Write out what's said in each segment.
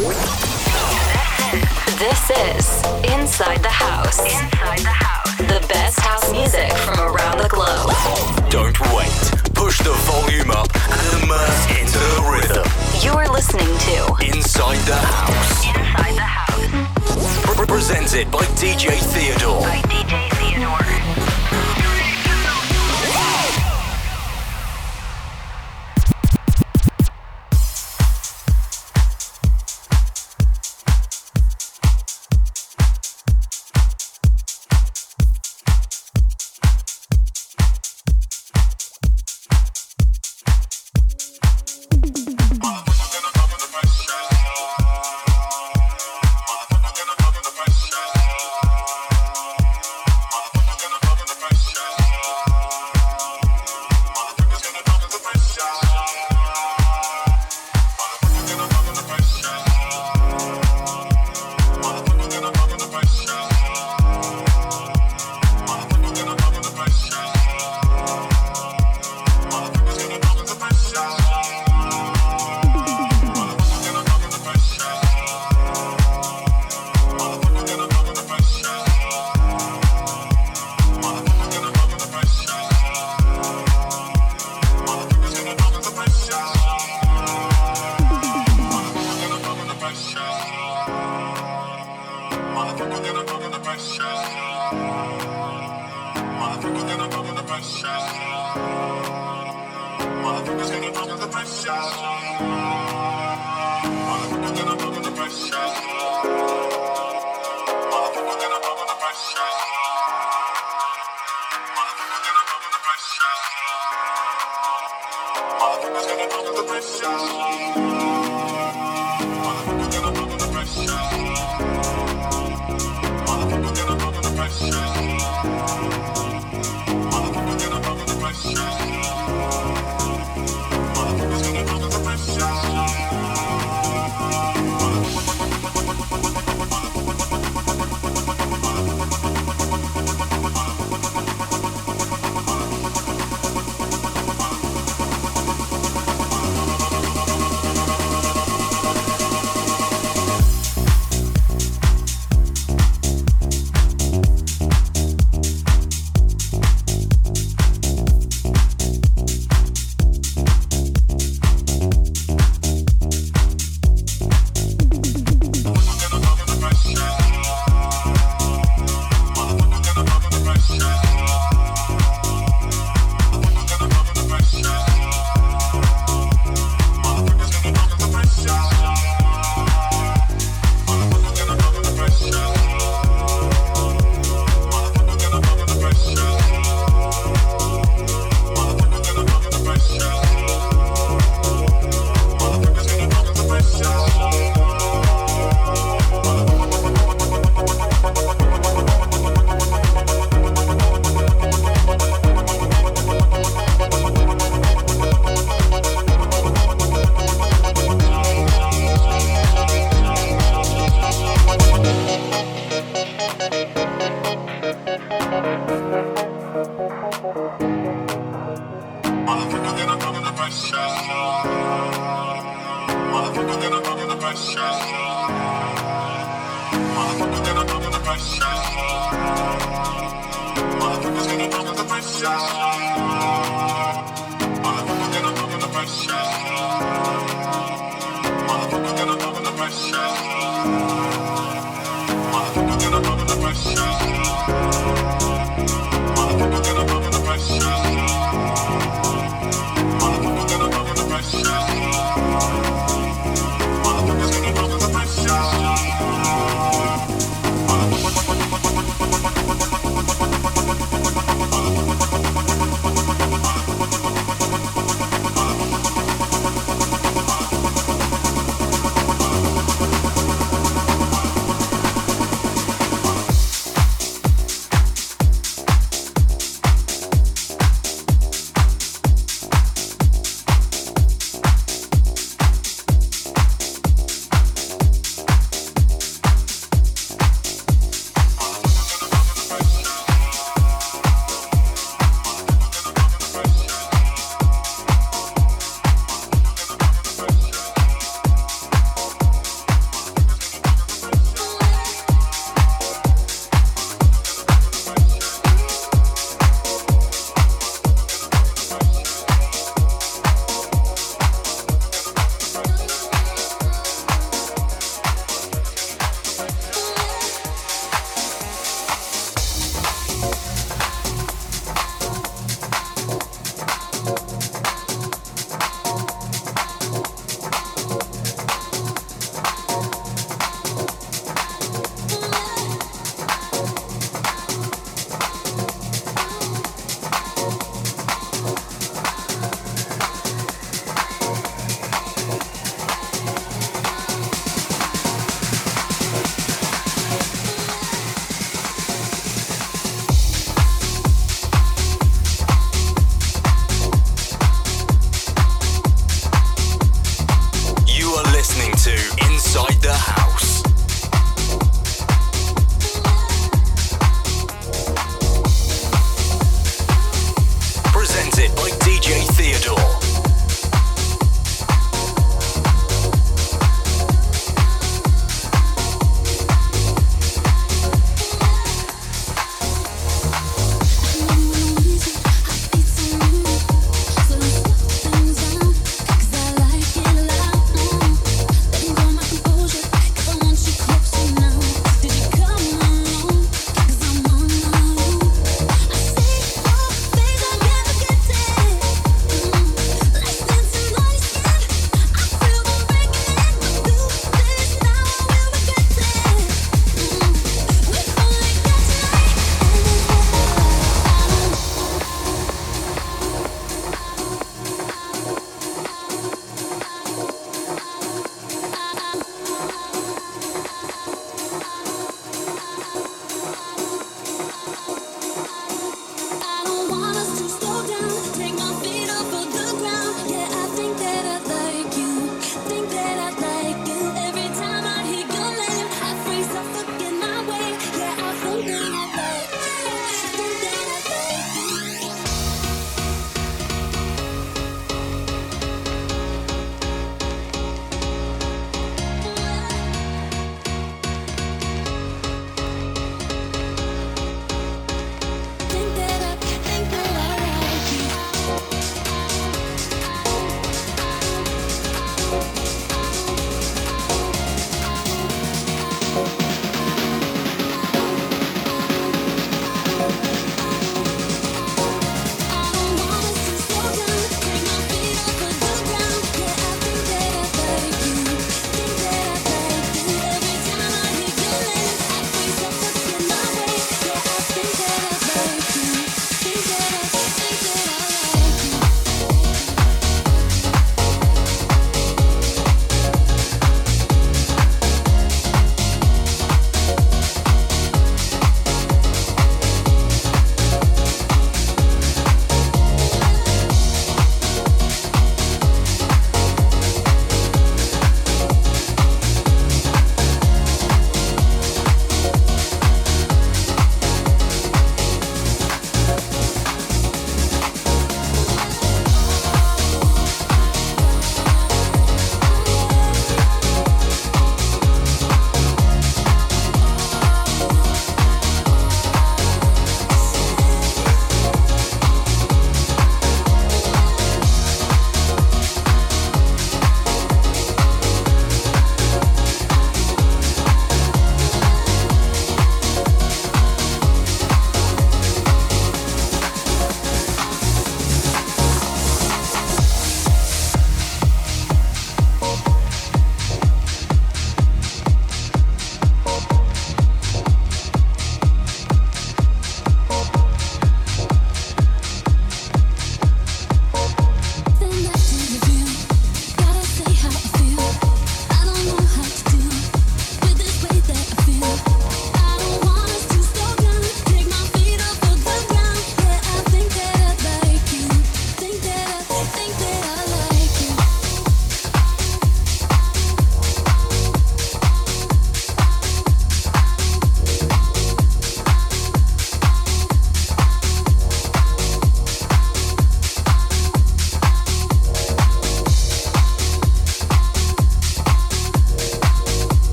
This is Inside the House. Inside the House. The best house music from around the globe. Don't wait. Push the volume up and immerse into the rhythm. You're listening to Inside the House. Inside the House. Presented by DJ Theodor. By DJ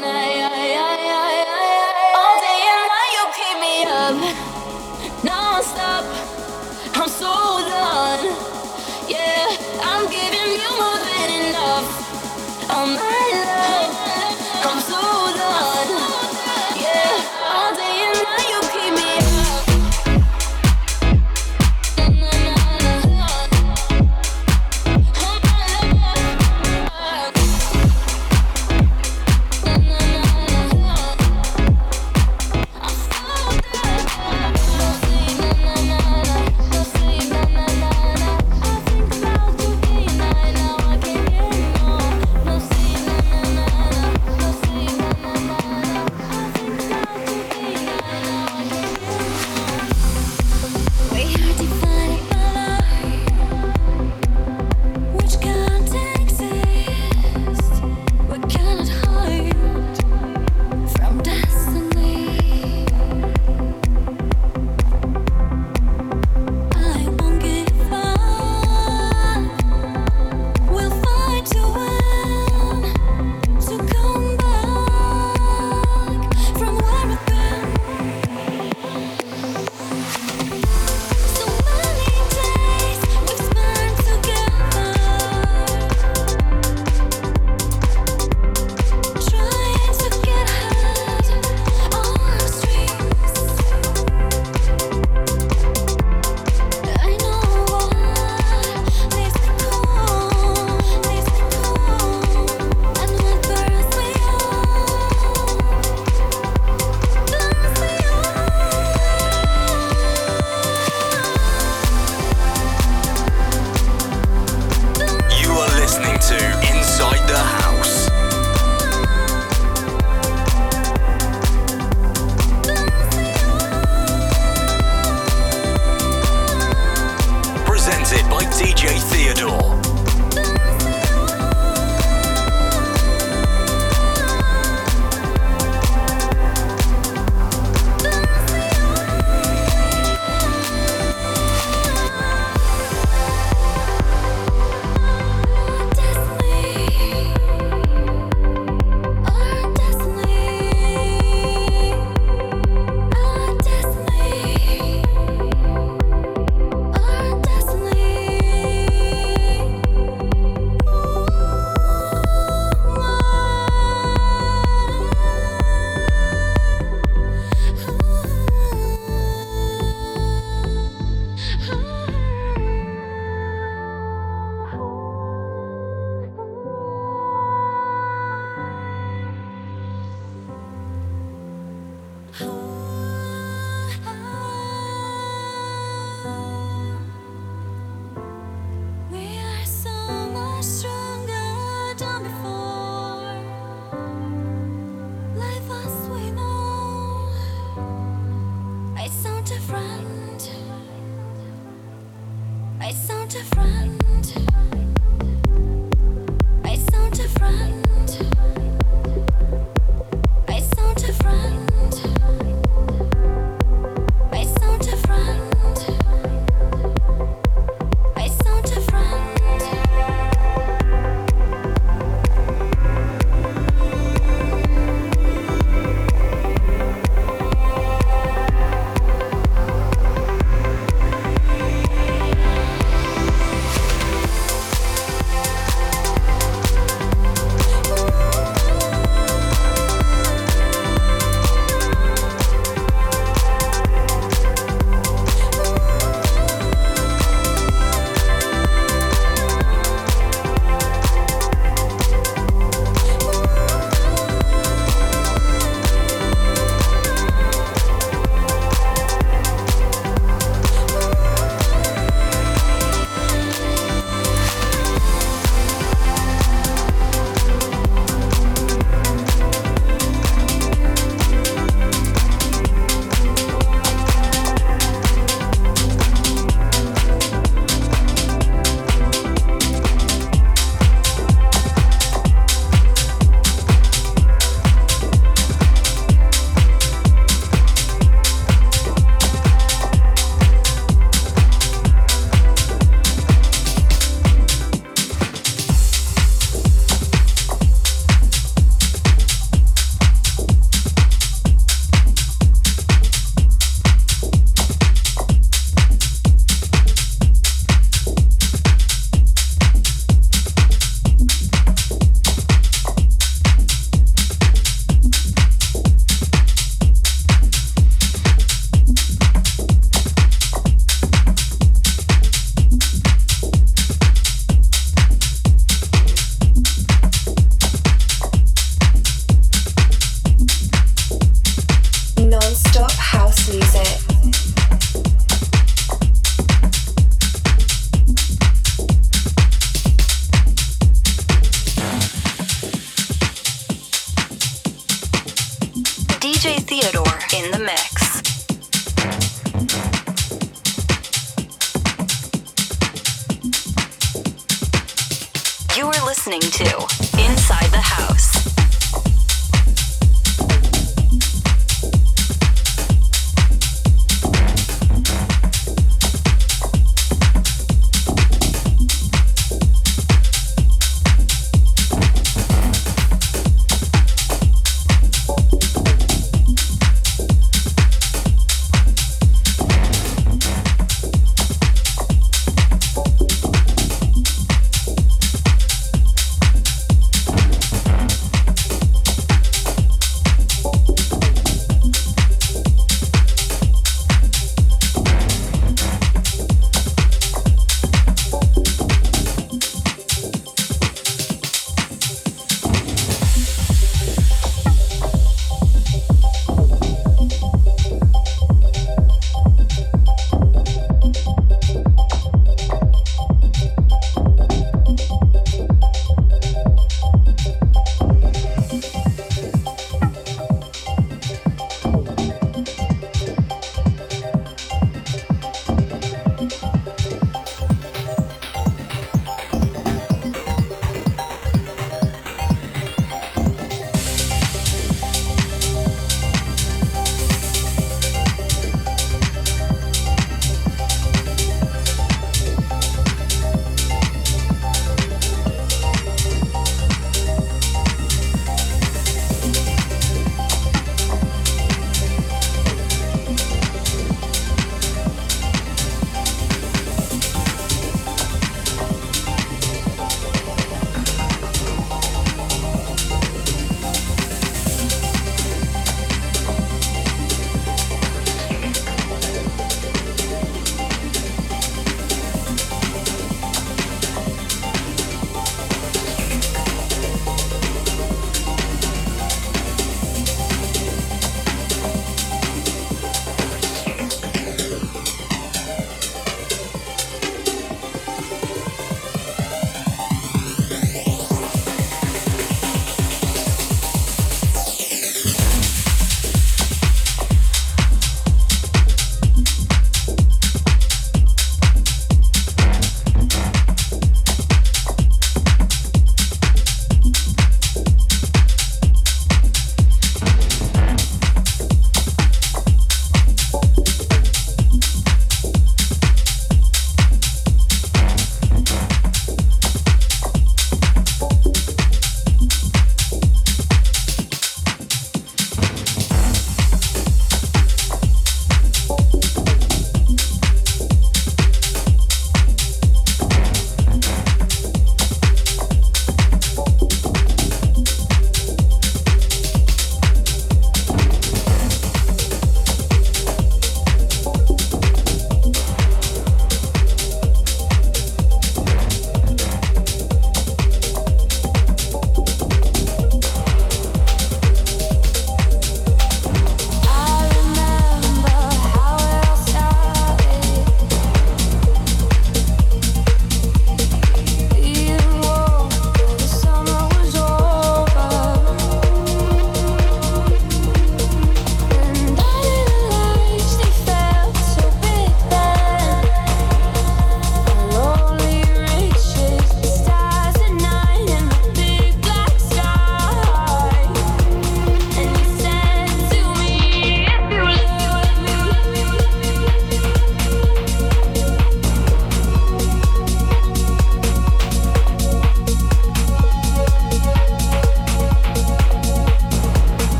friend.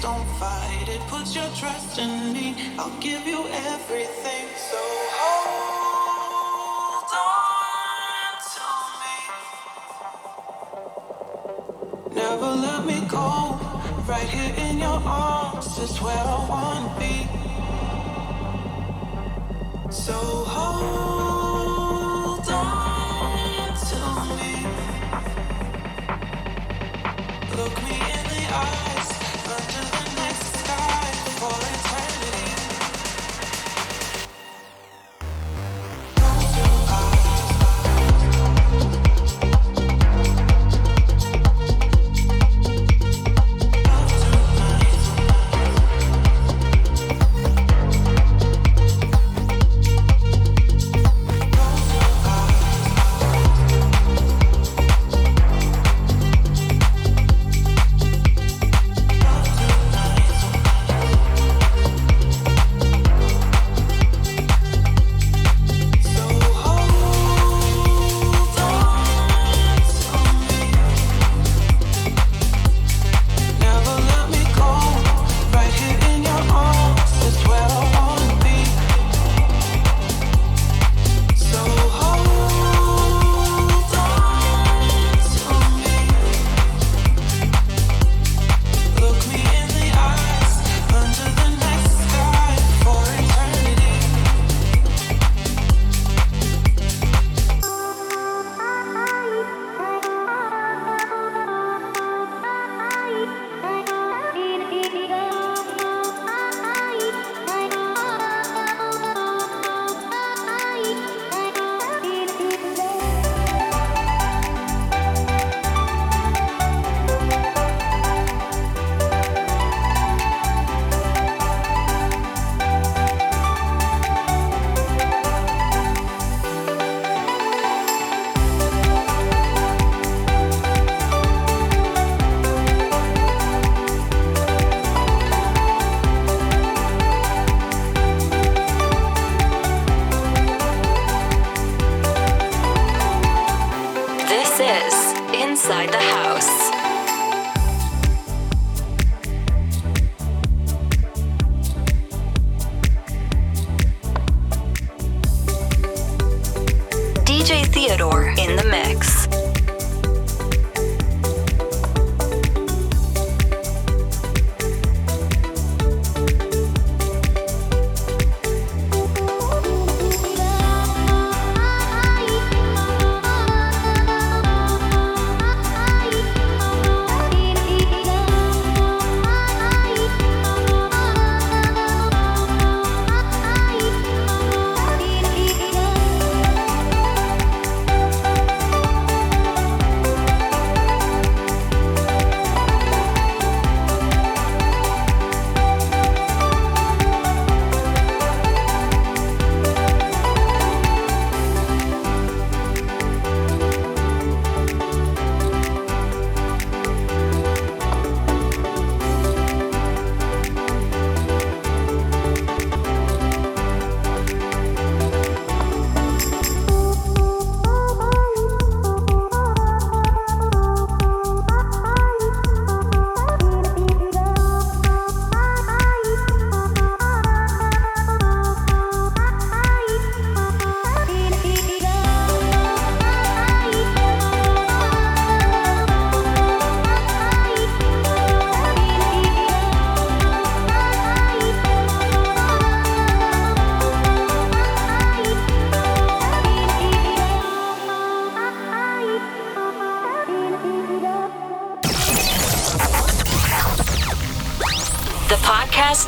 don't fight it. Put your trust in me, I'll give you everything. So hold on to me. Never let me go. Right here in your arms is where I wanna be. So hold on to me. Look me in the eye.